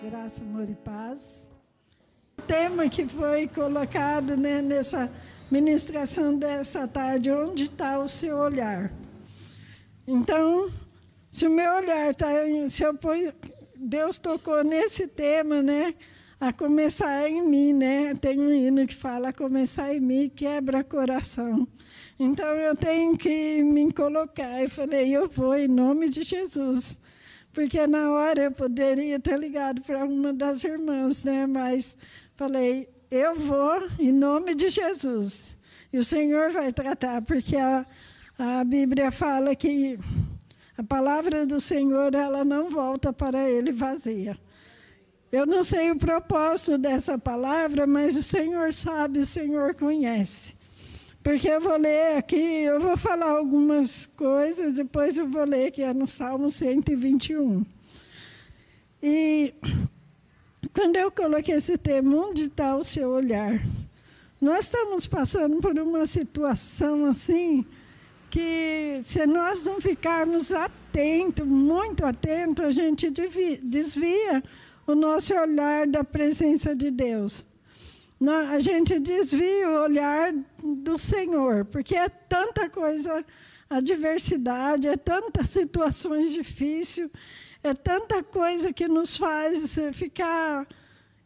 Graça, amor e paz. O tema que foi colocado né, nessa ministração dessa tarde, onde está o seu olhar? Então, se o meu olhar está, se eu Deus tocou nesse tema, né? A começar em mim, né? Tem um hino que fala a começar em mim, quebra coração. Então eu tenho que me colocar. Eu falei, eu vou em nome de Jesus porque na hora eu poderia ter ligado para uma das irmãs, né? Mas falei, eu vou em nome de Jesus. E o Senhor vai tratar, porque a, a Bíblia fala que a palavra do Senhor ela não volta para ele vazia. Eu não sei o propósito dessa palavra, mas o Senhor sabe, o Senhor conhece. Porque eu vou ler aqui, eu vou falar algumas coisas, depois eu vou ler que é no Salmo 121. E quando eu coloquei esse tema, onde está o seu olhar? Nós estamos passando por uma situação assim que se nós não ficarmos atentos, muito atentos, a gente desvia o nosso olhar da presença de Deus a gente desvia o olhar do Senhor, porque é tanta coisa, a diversidade, é tantas situações difíceis, é tanta coisa que nos faz ficar,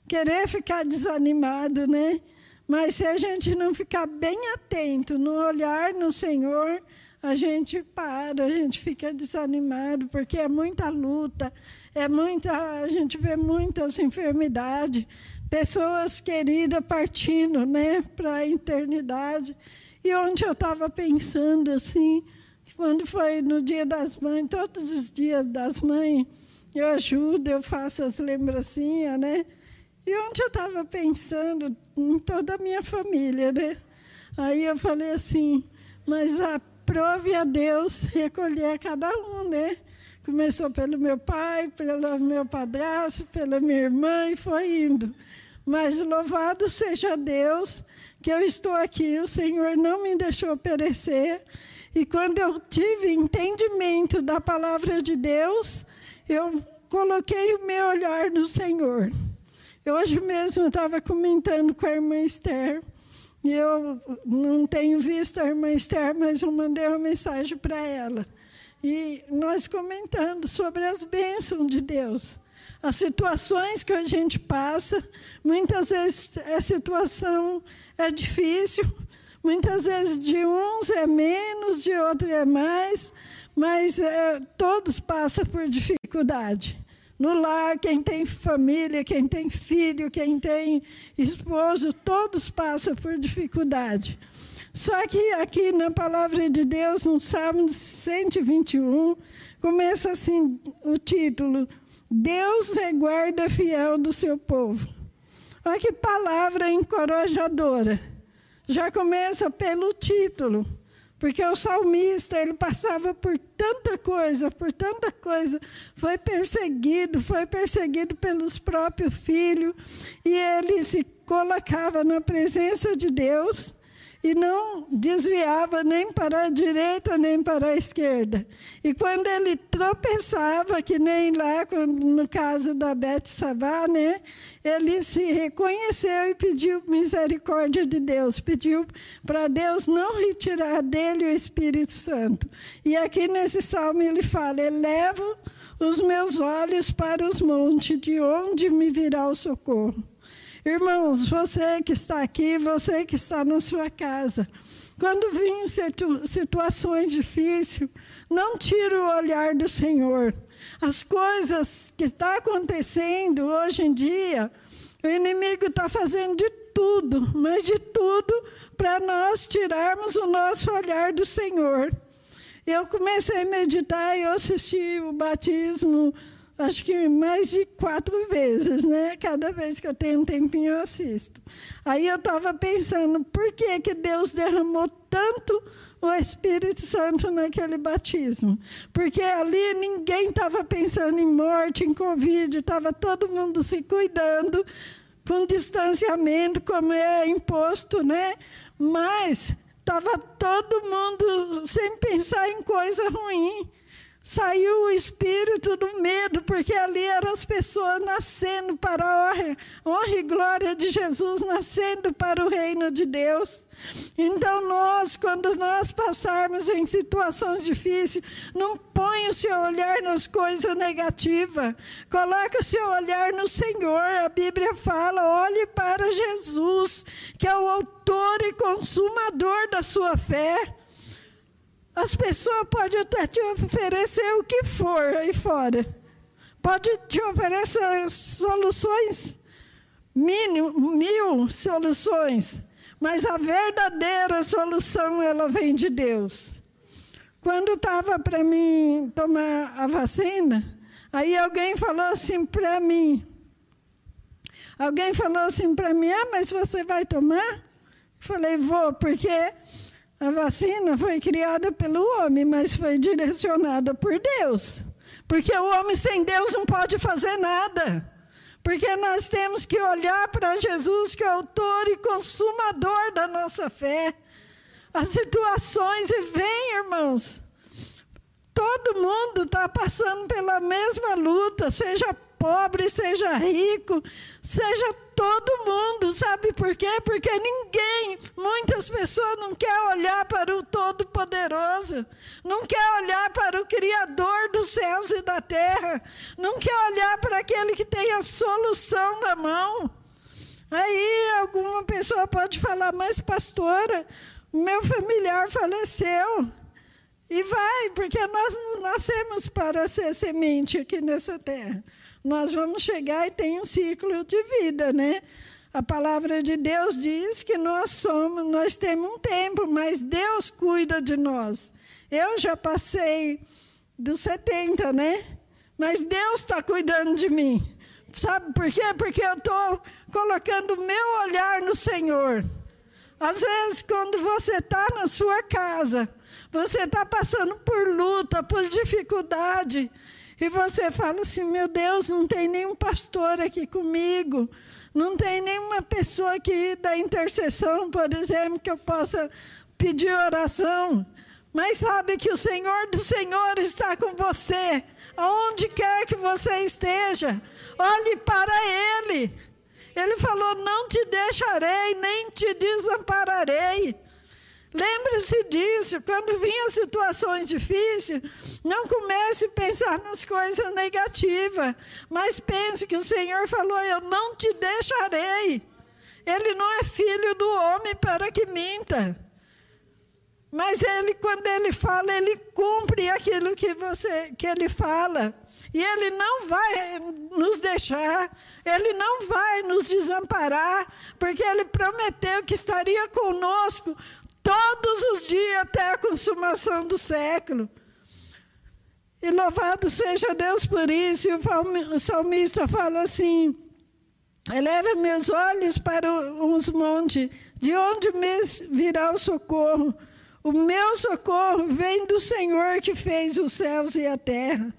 querer ficar desanimado, né? Mas se a gente não ficar bem atento no olhar no Senhor, a gente para, a gente fica desanimado, porque é muita luta, é muita, a gente vê muitas enfermidades, pessoas queridas partindo né, para a eternidade. E onde eu estava pensando assim, quando foi no dia das mães, todos os dias das mães, eu ajudo, eu faço as lembrancinhas, né? E onde eu estava pensando em toda a minha família, né? Aí eu falei assim, mas aprove a Deus recolher cada um, né? Começou pelo meu pai, pelo meu padrasto, pela minha irmã e foi indo. Mas louvado seja Deus que eu estou aqui, o Senhor não me deixou perecer. E quando eu tive entendimento da palavra de Deus, eu coloquei o meu olhar no Senhor. Hoje mesmo eu estava comentando com a irmã Esther, e eu não tenho visto a irmã Esther, mas eu mandei uma mensagem para ela. E nós comentando sobre as bênçãos de Deus. As situações que a gente passa, muitas vezes a situação é difícil, muitas vezes de uns é menos, de outros é mais, mas é, todos passam por dificuldade. No lar, quem tem família, quem tem filho, quem tem esposo, todos passam por dificuldade. Só que aqui na palavra de Deus, no Salmo 121, começa assim o título: Deus reguarda fiel do seu povo. Olha que palavra encorajadora. Já começa pelo título, porque o salmista ele passava por tanta coisa, por tanta coisa, foi perseguido, foi perseguido pelos próprios filhos, e ele se colocava na presença de Deus e não desviava nem para a direita nem para a esquerda. E quando ele tropeçava, que nem lá no caso da Beth Sabá, né, ele se reconheceu e pediu misericórdia de Deus, pediu para Deus não retirar dele o Espírito Santo. E aqui nesse salmo ele fala: Elevo os meus olhos para os montes, de onde me virá o socorro. Irmãos, você que está aqui, você que está na sua casa, quando vir situações difíceis, não tire o olhar do Senhor. As coisas que estão acontecendo hoje em dia, o inimigo está fazendo de tudo, mas de tudo, para nós tirarmos o nosso olhar do Senhor. Eu comecei a meditar e eu assisti o batismo acho que mais de quatro vezes, né? Cada vez que eu tenho um tempinho, eu assisto. Aí eu estava pensando, por que, que Deus derramou tanto o Espírito Santo naquele batismo? Porque ali ninguém estava pensando em morte, em Covid, estava todo mundo se cuidando, com distanciamento, como é imposto, né? Mas estava todo mundo sem pensar em coisa ruim Saiu o espírito do medo, porque ali eram as pessoas nascendo para a honra, honra e glória de Jesus, nascendo para o reino de Deus. Então, nós, quando nós passarmos em situações difíceis, não põe o seu olhar nas coisas negativas, coloque o seu olhar no Senhor. A Bíblia fala: olhe para Jesus, que é o autor e consumador da sua fé. As pessoas podem até te oferecer o que for aí fora. Pode te oferecer soluções, mil, mil soluções, mas a verdadeira solução ela vem de Deus. Quando estava para mim tomar a vacina, aí alguém falou assim para mim. Alguém falou assim para mim: Ah, mas você vai tomar? Falei: Vou, porque a vacina foi criada pelo homem, mas foi direcionada por Deus. Porque o homem sem Deus não pode fazer nada. Porque nós temos que olhar para Jesus, que é autor e consumador da nossa fé. As situações, e vem, irmãos. Todo mundo está passando pela mesma luta, seja pobre, seja rico, seja todo mundo. Sabe por quê? Porque ninguém, muitas pessoas não querem olhar para o Todo-Poderoso, não quer olhar para o Criador dos céus e da terra, não quer olhar para aquele que tem a solução na mão. Aí alguma pessoa pode falar, mas pastora, meu familiar faleceu. E vai, porque nós não nascemos para ser semente aqui nessa terra nós vamos chegar e tem um ciclo de vida, né? A palavra de Deus diz que nós somos, nós temos um tempo, mas Deus cuida de nós. Eu já passei dos 70, né? Mas Deus está cuidando de mim. Sabe por quê? Porque eu estou colocando o meu olhar no Senhor. Às vezes, quando você está na sua casa, você está passando por luta, por dificuldade, e você fala assim: meu Deus, não tem nenhum pastor aqui comigo, não tem nenhuma pessoa aqui da intercessão, por exemplo, que eu possa pedir oração. Mas sabe que o Senhor do Senhor está com você, aonde quer que você esteja, olhe para Ele. Ele falou: Não te deixarei, nem te desampararei. Lembre-se disso, quando vinham situações difíceis, não comece a pensar nas coisas negativas, mas pense que o Senhor falou: Eu não te deixarei. Ele não é filho do homem para que minta. Mas ele, quando ele fala, ele cumpre aquilo que, você, que ele fala. E ele não vai nos deixar, ele não vai nos desamparar, porque ele prometeu que estaria conosco todos os dias até a consumação do século. E louvado seja Deus por isso. E o salmista fala assim: eleva meus olhos para os montes, de onde me virá o socorro? O meu socorro vem do Senhor que fez os céus e a terra.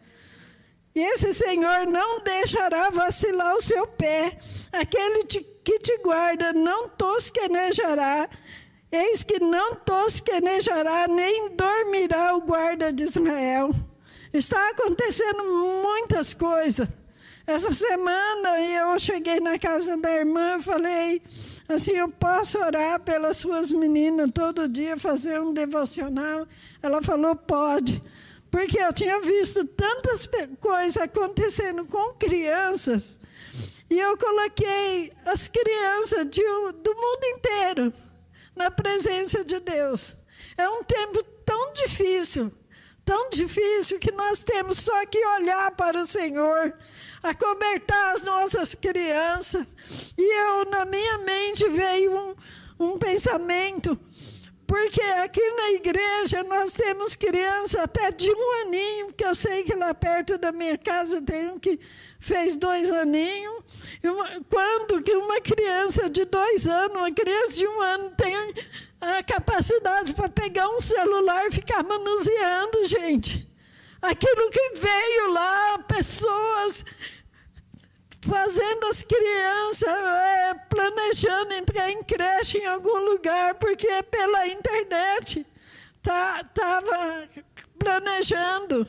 E esse Senhor não deixará vacilar o seu pé. Aquele que te guarda não tosquenejará. Eis que não tosquenejará, nem dormirá o guarda de Israel. Está acontecendo muitas coisas. Essa semana eu cheguei na casa da irmã e falei assim: eu posso orar pelas suas meninas todo dia, fazer um devocional? Ela falou: pode. Porque eu tinha visto tantas coisas acontecendo com crianças. E eu coloquei as crianças de, do mundo inteiro na presença de Deus. É um tempo tão difícil, tão difícil que nós temos só que olhar para o Senhor, acobertar as nossas crianças. E eu, na minha mente, veio um, um pensamento porque aqui na igreja nós temos criança até de um aninho, que eu sei que lá perto da minha casa tem um que fez dois aninhos. Quando que uma criança de dois anos, uma criança de um ano tem a capacidade para pegar um celular e ficar manuseando, gente. Aquilo que veio lá, pessoas fazendo as crianças é, planejando entrar em creche em algum lugar, porque pela internet estava tá, planejando.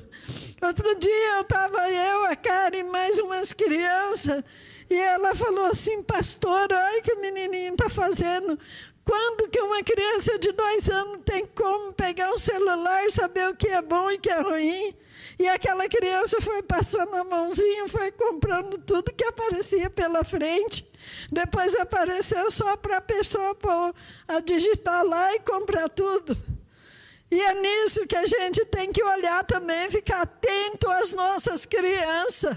Outro dia eu estava eu, a Karen, mais umas crianças, e ela falou assim, pastor, olha que o menininho está fazendo. Quando que uma criança de dois anos tem como pegar o celular e saber o que é bom e o que é ruim? E aquela criança foi passando a mãozinha, foi comprando tudo que aparecia pela frente. Depois apareceu só para a pessoa pôr, a digitar lá e comprar tudo. E é nisso que a gente tem que olhar também, ficar atento às nossas crianças.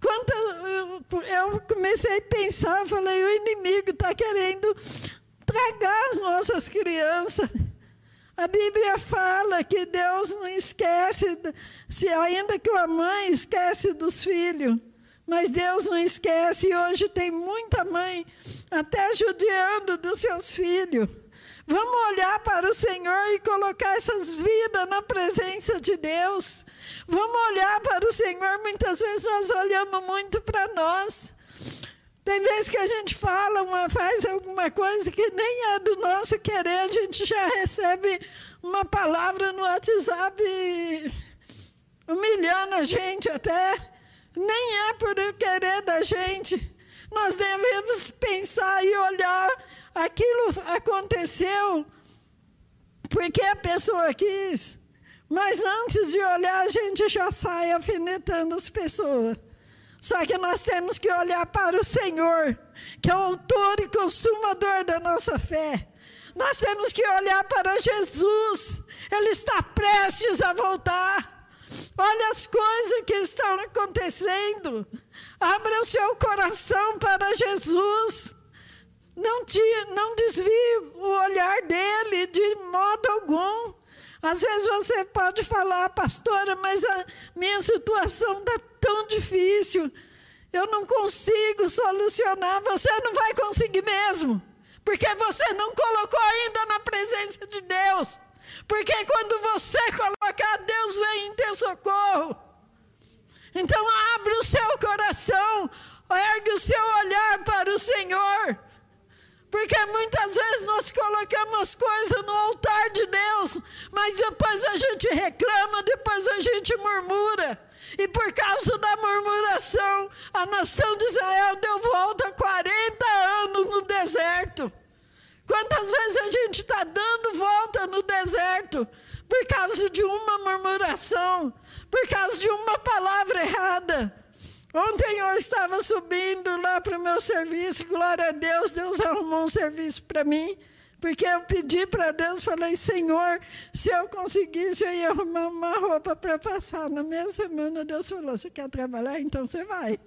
Quando eu comecei a pensar, falei, o inimigo está querendo tragar as nossas crianças. A Bíblia fala que Deus não esquece, se ainda que uma mãe esquece dos filhos, mas Deus não esquece, e hoje tem muita mãe até judiando dos seus filhos. Vamos olhar para o Senhor e colocar essas vidas na presença de Deus. Vamos olhar para o Senhor. Muitas vezes nós olhamos muito para nós. Tem vezes que a gente fala, uma, faz alguma coisa que nem é do nosso querer, a gente já recebe uma palavra no WhatsApp humilhando a gente até. Nem é por querer da gente. Nós devemos pensar e olhar aquilo aconteceu porque a pessoa quis. Mas antes de olhar, a gente já sai alfinetando as pessoas. Só que nós temos que olhar para o Senhor, que é o autor e consumador da nossa fé. Nós temos que olhar para Jesus, Ele está prestes a voltar. Olha as coisas que estão acontecendo. Abra o seu coração para Jesus. Não, te, não desvie o olhar dele de modo algum. Às vezes você pode falar, pastora, mas a minha situação está tão difícil. Eu não consigo solucionar. Você não vai conseguir mesmo. Porque você não colocou ainda na presença de Deus. Porque quando você colocar, Deus vem em teu socorro. Então abre o seu coração, ergue o seu olhar para o Senhor. Porque muitas vezes nós colocamos coisas no altar de Deus, mas depois a gente reclama, depois a gente murmura. E por causa da murmuração, a nação de Israel deu volta 40 anos no deserto. Quantas vezes a gente está dando volta no deserto por causa de uma murmuração, por causa de uma palavra errada? Ontem eu estava subindo lá para o meu serviço, glória a Deus, Deus arrumou um serviço para mim, porque eu pedi para Deus, falei, Senhor, se eu conseguisse, eu ia arrumar uma roupa para passar. Na mesma semana, Deus falou: Você quer trabalhar? Então você vai.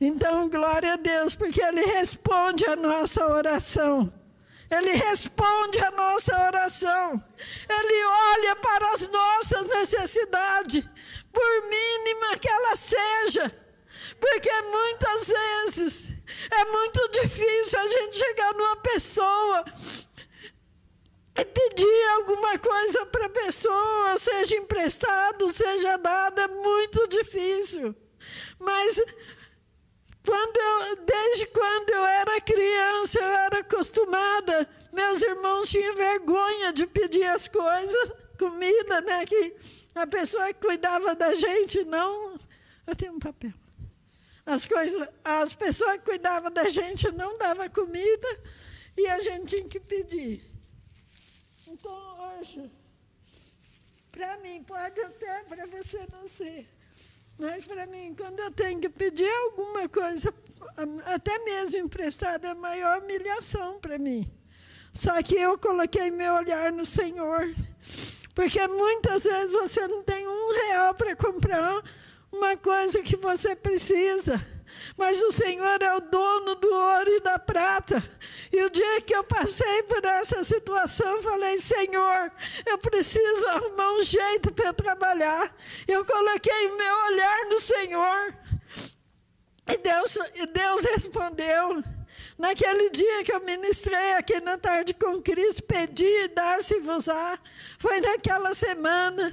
Então, glória a Deus, porque Ele responde a nossa oração. Ele responde a nossa oração. Ele olha para as nossas necessidades, por mínima que ela seja. Porque muitas vezes é muito difícil a gente chegar numa pessoa e pedir alguma coisa para a pessoa, seja emprestado, seja dado, é muito difícil. Mas quando eu, desde quando eu era criança, eu era acostumada. Meus irmãos tinham vergonha de pedir as coisas, comida, né? Que a pessoa que cuidava da gente não. Eu tenho um papel. As, coisas, as pessoas que cuidavam da gente não davam comida e a gente tinha que pedir. Então, hoje, para mim, pode até para você não ser, mas para mim, quando eu tenho que pedir alguma coisa, até mesmo emprestada, é maior humilhação para mim. Só que eu coloquei meu olhar no Senhor. Porque muitas vezes você não tem um real para comprar uma coisa que você precisa. Mas o Senhor é o dono do ouro e da prata. E o dia que eu passei por essa situação, falei: Senhor, eu preciso arrumar um jeito para trabalhar. Eu coloquei meu olhar no Senhor. E Deus, e Deus respondeu. Naquele dia que eu ministrei aqui na tarde com Cristo, pedi, dar-se-vos-á. Foi naquela semana.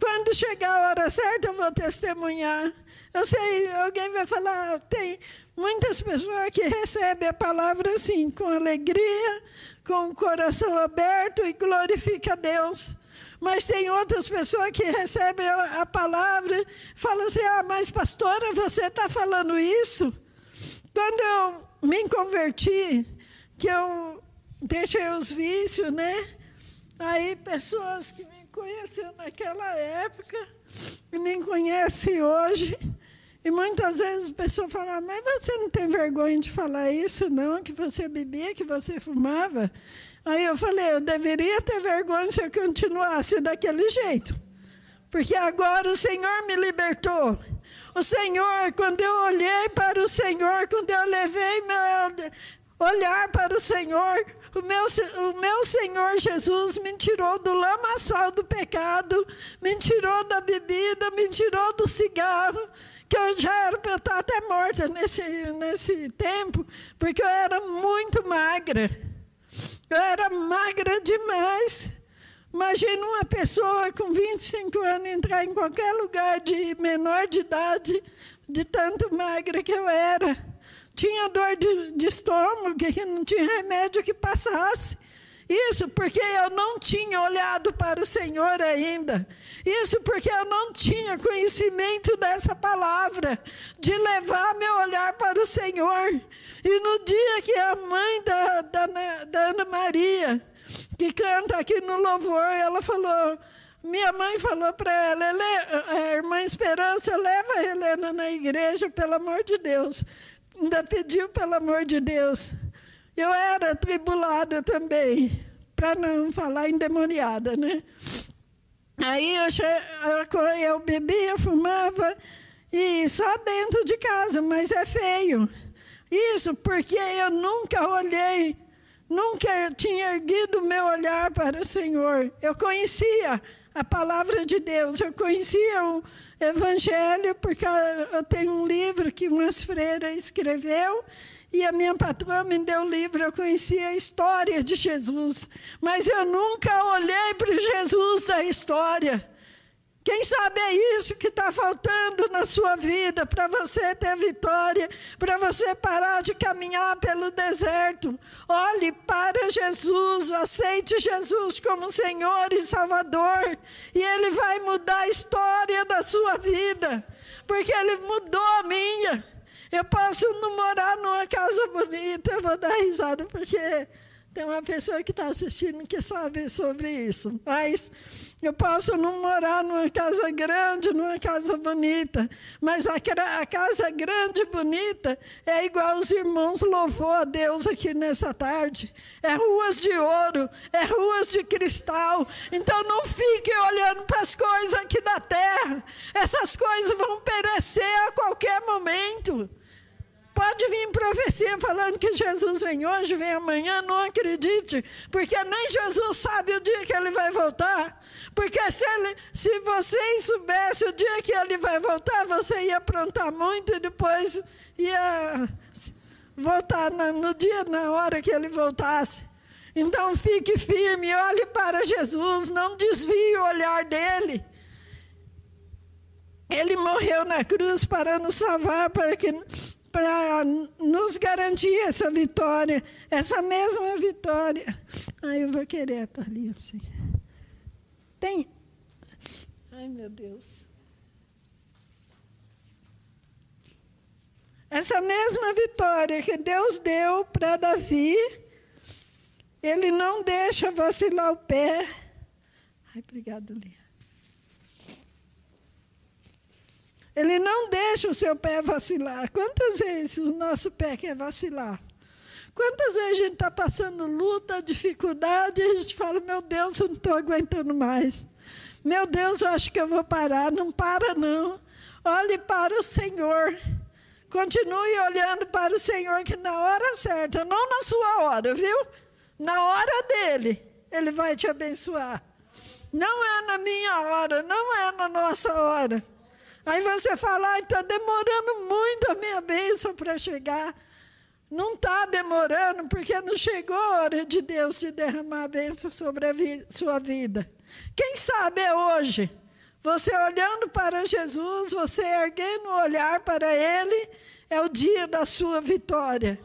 Quando chegar a hora certa, eu vou testemunhar. Eu sei, alguém vai falar, tem muitas pessoas que recebem a palavra assim, com alegria, com o coração aberto e glorifica a Deus. Mas tem outras pessoas que recebem a, palavra falam assim: ah, mas pastora, você está falando isso? Quando eu me converti, que eu deixei os vícios, né? Aí pessoas que me conheciam naquela época e me conhecem hoje. E muitas vezes a pessoa fala, mas você não tem vergonha de falar isso, não? Que você bebia, que você fumava? Aí eu falei, eu deveria ter vergonha se eu continuasse daquele jeito. Porque agora o Senhor me libertou. O Senhor, quando eu olhei para o Senhor, quando eu levei meu olhar para o Senhor, o meu, o meu Senhor Jesus me tirou do lamaçal do pecado, me tirou da bebida, me tirou do cigarro, que eu já era para estar até morta nesse, nesse tempo, porque eu era muito magra. Eu era magra demais. Imagina uma pessoa com 25 anos entrar em qualquer lugar de menor de idade, de tanto magra que eu era. Tinha dor de, de estômago, que não tinha remédio que passasse. Isso porque eu não tinha olhado para o Senhor ainda. Isso porque eu não tinha conhecimento dessa palavra, de levar meu olhar para o Senhor. E no dia que a mãe da, da, da Ana Maria, que canta aqui no louvor, ela falou. Minha mãe falou para ela, a irmã Esperança, leva a Helena na igreja, pelo amor de Deus. Ainda pediu, pelo amor de Deus. Eu era tribulada também, para não falar endemoniada, né? Aí eu, eu bebia, fumava, e só dentro de casa, mas é feio. Isso porque eu nunca olhei, nunca tinha erguido meu olhar para o Senhor. Eu conhecia a palavra de Deus, eu conhecia o Evangelho, porque eu tenho um livro que umas freiras escreveu, e a minha patroa me deu o livro, eu conhecia a história de Jesus, mas eu nunca olhei para o Jesus da história. Quem sabe é isso que está faltando na sua vida, para você ter vitória, para você parar de caminhar pelo deserto. Olhe para Jesus, aceite Jesus como Senhor e Salvador, e Ele vai mudar a história da sua vida, porque Ele mudou a minha. Eu posso não morar numa casa bonita, eu vou dar risada, porque tem uma pessoa que está assistindo que sabe sobre isso, mas eu posso não morar numa casa grande, numa casa bonita, mas a, casa grande e bonita é igual os irmãos louvou a Deus aqui nessa tarde. É ruas de ouro, é ruas de cristal. Então não fique olhando para as coisas aqui da terra. Essas coisas vão perecer a qualquer momento. Pode vir profecia falando que Jesus vem hoje, vem amanhã, não acredite, porque nem Jesus sabe o dia que ele vai voltar. Porque se, ele, se o dia que ele vai voltar, você ia aprontar muito e depois ia voltar na, no dia, na hora que ele voltasse. Então fique firme, olhe para Jesus, não desvie o olhar dele. Ele morreu na cruz para nos salvar, para que para nos garantir essa vitória, essa mesma vitória. Ai, eu vou querer estar ali assim. Tem. Ai, meu Deus. Essa mesma vitória que Deus deu para Davi, ele não deixa vacilar o pé. Ai, obrigado, Lia. Ele não deixa o seu pé vacilar. Quantas vezes o nosso pé quer vacilar? Quantas vezes a gente está passando luta, dificuldade, e a gente fala, meu Deus, eu não estou aguentando mais. Meu Deus, eu acho que eu vou parar. Não para, não. Olhe para o Senhor. Continue olhando para o Senhor, que na hora certa, não na sua hora, viu? Na hora dele, ele vai te abençoar. Não é na minha hora, não é na nossa hora. Aí você fala, está demorando muito a minha bênção para chegar. Não está demorando, porque não chegou a hora de Deus de derramar a bênção sobre a vi sua vida. Quem sabe é hoje. Você olhando para Jesus, você erguendo o olhar para Ele, é o dia da sua vitória.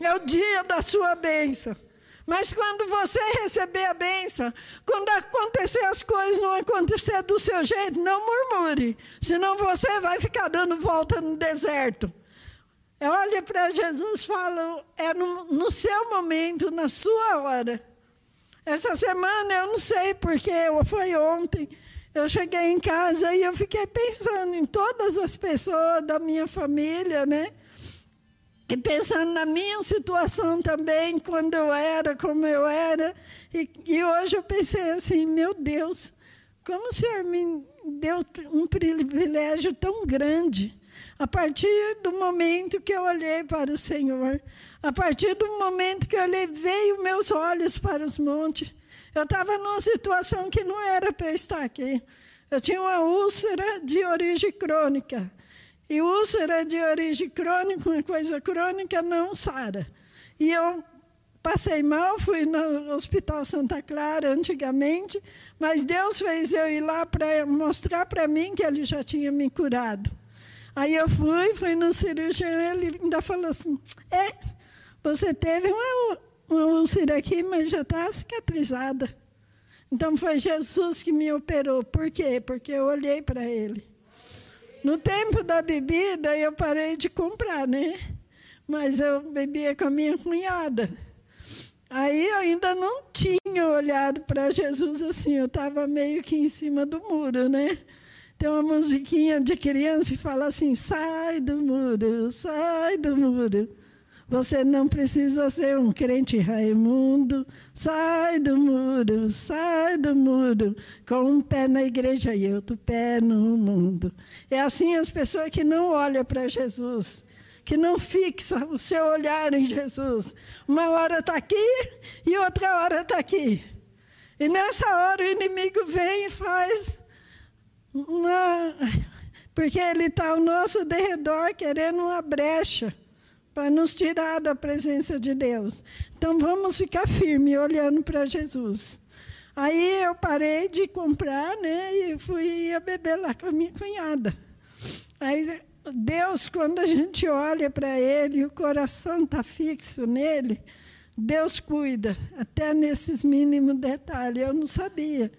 É o dia da sua bênção. Mas quando você receber a benção, quando acontecer as coisas não acontecer do seu jeito, não murmure, senão você vai ficar dando volta no deserto. Olha para Jesus fala, é no, no seu momento, na sua hora. Essa semana eu não sei porque, foi ontem, eu cheguei em casa e eu fiquei pensando em todas as pessoas da minha família, né? E pensando na minha situação também, quando eu era, como eu era. E, e hoje eu pensei assim, meu Deus, como o Senhor me deu um privilégio tão grande. A partir do momento que eu olhei para o Senhor, a partir do momento que eu levei os meus olhos para os montes, eu estava numa situação que não era para eu estar aqui. Eu tinha uma úlcera de origem crônica. E úlcera de origem crônica, uma coisa crônica, não sara. E eu passei mal, fui no Hospital Santa Clara antigamente, mas Deus fez eu ir lá para mostrar para mim que Ele já tinha me curado. Aí eu fui, fui no cirurgião, ele ainda falou assim: é, você teve uma, uma úlcera aqui, mas já está cicatrizada. Então foi Jesus que me operou. Por quê? Porque eu olhei para ele. No tempo da bebida, eu parei de comprar, né? Mas eu bebia com a minha cunhada. Aí eu ainda não tinha olhado para Jesus assim, eu estava meio que em cima do muro, né? Tem uma musiquinha de criança que fala assim: sai do muro, sai do muro. Você não precisa ser um crente Raimundo. Sai do muro, sai do muro, com um pé na igreja e outro pé no mundo. É assim as pessoas que não olham para Jesus, que não fixam o seu olhar em Jesus. Uma hora está aqui e outra hora está aqui. E nessa hora o inimigo vem e faz uma. Porque ele está ao nosso derredor querendo uma brecha para nos tirar da presença de Deus. Então vamos ficar firmes olhando para Jesus. Aí eu parei de comprar, né, e fui a beber lá com a minha cunhada. Aí Deus, quando a gente olha para Ele, o coração está fixo nele, Deus cuida, até nesses mínimos detalhes. Eu não sabia.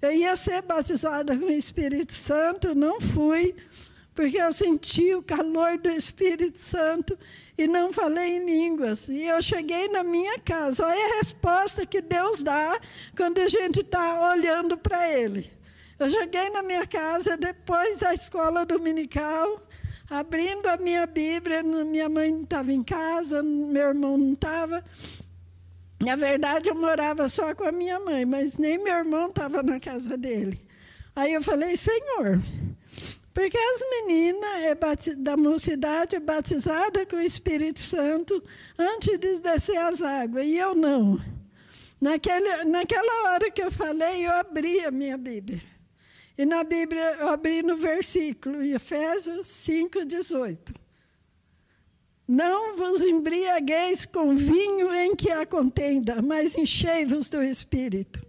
Eu ia ser batizada com o Espírito Santo, não fui porque eu senti o calor do Espírito Santo e não falei em línguas. E eu cheguei na minha casa. Olha a resposta que Deus dá quando a gente está olhando para Ele. Eu cheguei na minha casa depois da escola dominical, abrindo a minha Bíblia. Minha mãe não estava em casa, meu irmão não estava. Na verdade, eu morava só com a minha mãe, mas nem meu irmão estava na casa dele. Aí eu falei, Senhor, porque as meninas é da mocidade é batizada com o Espírito Santo antes de descer as águas, e eu não. Naquele, naquela hora que eu falei, eu abri a minha Bíblia. E na Bíblia eu abri no versículo, Efésios 5, 18. Não vos embriagueis com vinho em que há contenda, mas enchei-vos do Espírito.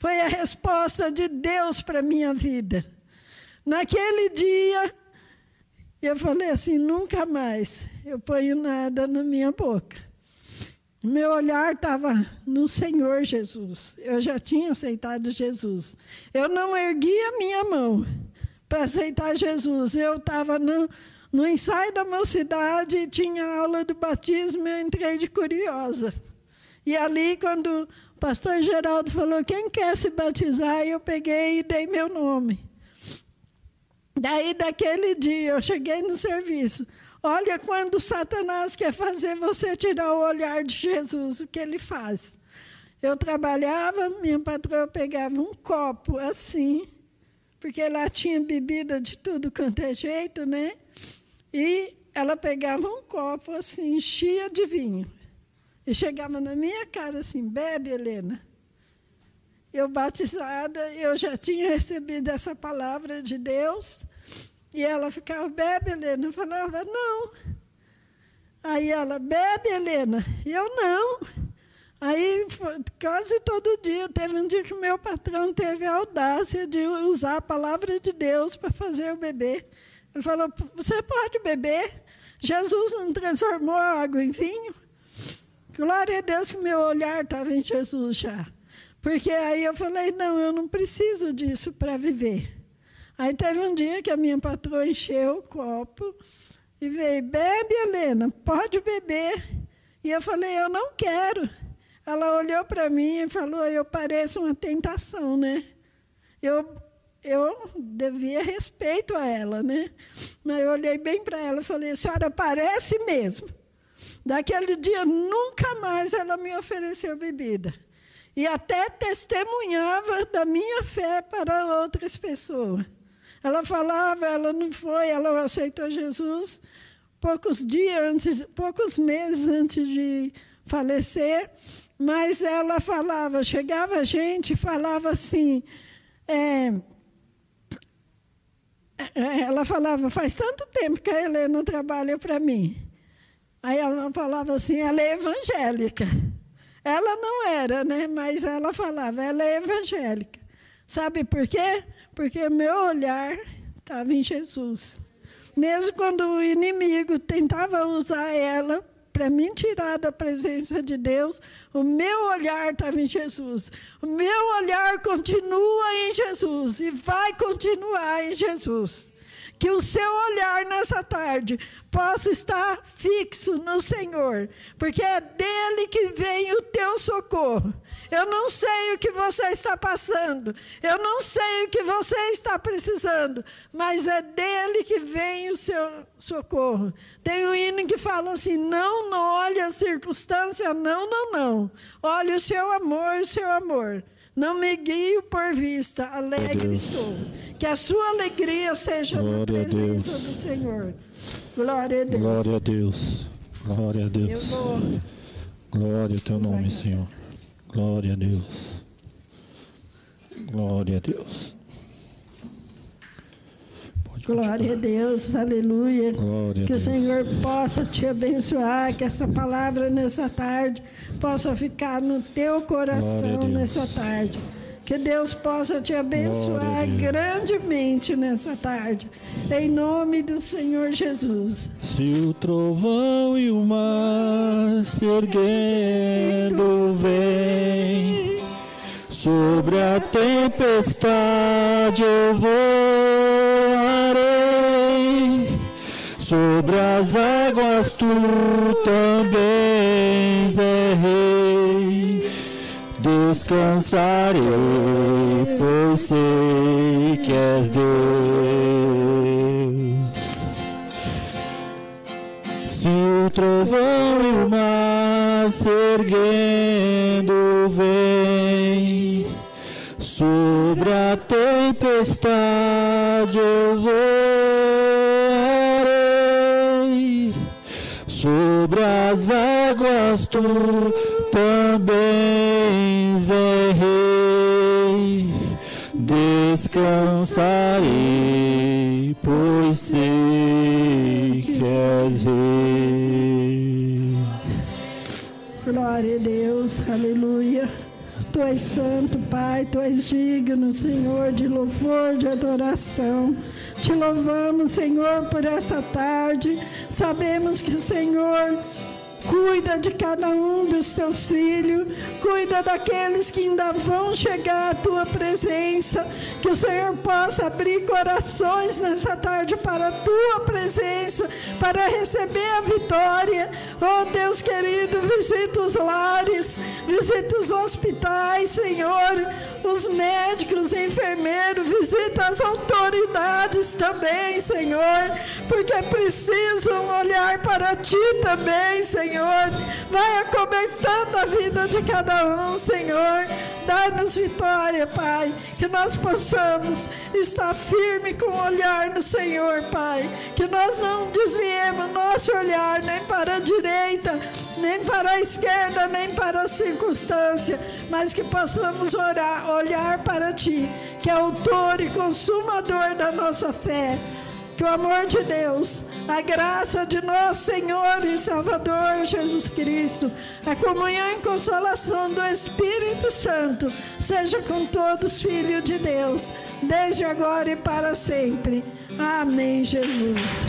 Foi a resposta de Deus para a minha vida. Naquele dia, eu falei assim: nunca mais eu ponho nada na minha boca. Meu olhar estava no Senhor Jesus. Eu já tinha aceitado Jesus. Eu não ergui a minha mão para aceitar Jesus. Eu estava no, no ensaio da mocidade tinha aula do batismo. Eu entrei de curiosa. E ali, quando o pastor Geraldo falou: Quem quer se batizar? Eu peguei e dei meu nome. Daí, daquele dia, eu cheguei no serviço. Olha, quando Satanás quer fazer você tirar o olhar de Jesus, o que ele faz? Eu trabalhava, minha patroa pegava um copo assim, porque lá tinha bebida de tudo quanto é jeito, né? E ela pegava um copo assim, enchia de vinho. E chegava na minha cara assim: bebe, Helena. Eu batizada, eu já tinha recebido essa palavra de Deus. E ela ficava, bebe, Helena. Eu falava, não. Aí ela, bebe, Helena. E eu, não. Aí, quase todo dia, teve um dia que meu patrão teve a audácia de usar a palavra de Deus para fazer eu beber. Ele falou, você pode beber. Jesus não transformou a água em vinho. Glória a Deus que meu olhar estava em Jesus já. Porque aí eu falei, não, eu não preciso disso para viver. Aí teve um dia que a minha patroa encheu o copo e veio, bebe, Helena, pode beber. E eu falei, eu não quero. Ela olhou para mim e falou, eu pareço uma tentação, né? Eu, eu devia respeito a ela, né? Mas eu olhei bem para ela e falei, senhora parece mesmo. Daquele dia, nunca mais ela me ofereceu bebida. E até testemunhava da minha fé para outras pessoas. Ela falava, ela não foi, ela aceitou Jesus poucos dias antes, poucos meses antes de falecer, mas ela falava, chegava gente, falava assim, é, é, ela falava, faz tanto tempo que a Helena trabalha para mim. Aí ela falava assim, ela é evangélica. Ela não era, né? Mas ela falava, ela é evangélica. Sabe por quê? Porque meu olhar estava em Jesus. Mesmo quando o inimigo tentava usar ela para me tirar da presença de Deus, o meu olhar estava em Jesus. O meu olhar continua em Jesus e vai continuar em Jesus. Que o seu olhar nessa tarde possa estar fixo no Senhor, porque é dele que vem o teu socorro. Eu não sei o que você está passando, eu não sei o que você está precisando, mas é dele que vem o seu socorro. Tem um hino que fala assim: não, não olhe a circunstância, não, não, não. Olhe o seu amor, o seu amor. Não me guio por vista, alegre estou. Que a sua alegria seja Glória na presença do Senhor. Glória a Deus. Glória a Deus. Glória a Deus. Glória ao teu nome, Senhor. Glória a Deus. Glória a Deus. Glória a Deus, aleluia. Glória que o Senhor possa te abençoar, que essa palavra nessa tarde possa ficar no teu coração nessa tarde. Que Deus possa te abençoar grandemente nessa tarde. Em nome do Senhor Jesus. Se o trovão e o mar se erguendo vem sobre a tempestade eu voarei sobre as águas tu também é rei descansarei, pois sei que és Deus. Se o trovão e o mar se erguendo vem sobre a tempestade eu voarei sobre as águas tu também é rei, descansarei, pois sei que és rei. Glória a Deus, aleluia. Tu és santo, Pai, tu és digno, Senhor, de louvor, de adoração. Te louvamos, Senhor, por essa tarde. Sabemos que o Senhor Cuida de cada um dos teus filhos, cuida daqueles que ainda vão chegar à tua presença. Que o Senhor possa abrir corações nessa tarde para a tua presença, para receber a vitória. Oh Deus querido, visita os lares, visita os hospitais, Senhor os médicos, os enfermeiros, visita as autoridades também, Senhor, porque precisam olhar para Ti também, Senhor. Vai acobertando a vida de cada um, Senhor. Dá-nos vitória, Pai, que nós possamos estar firme com o olhar no Senhor, Pai, que nós não desviemos nosso olhar nem para a direita, nem para a esquerda, nem para a circunstância, mas que possamos orar, olhar para Ti, que é autor e consumador da nossa fé. Que o amor de Deus, a graça de nosso Senhor e Salvador Jesus Cristo, a comunhão e consolação do Espírito Santo, seja com todos filhos de Deus, desde agora e para sempre. Amém, Jesus.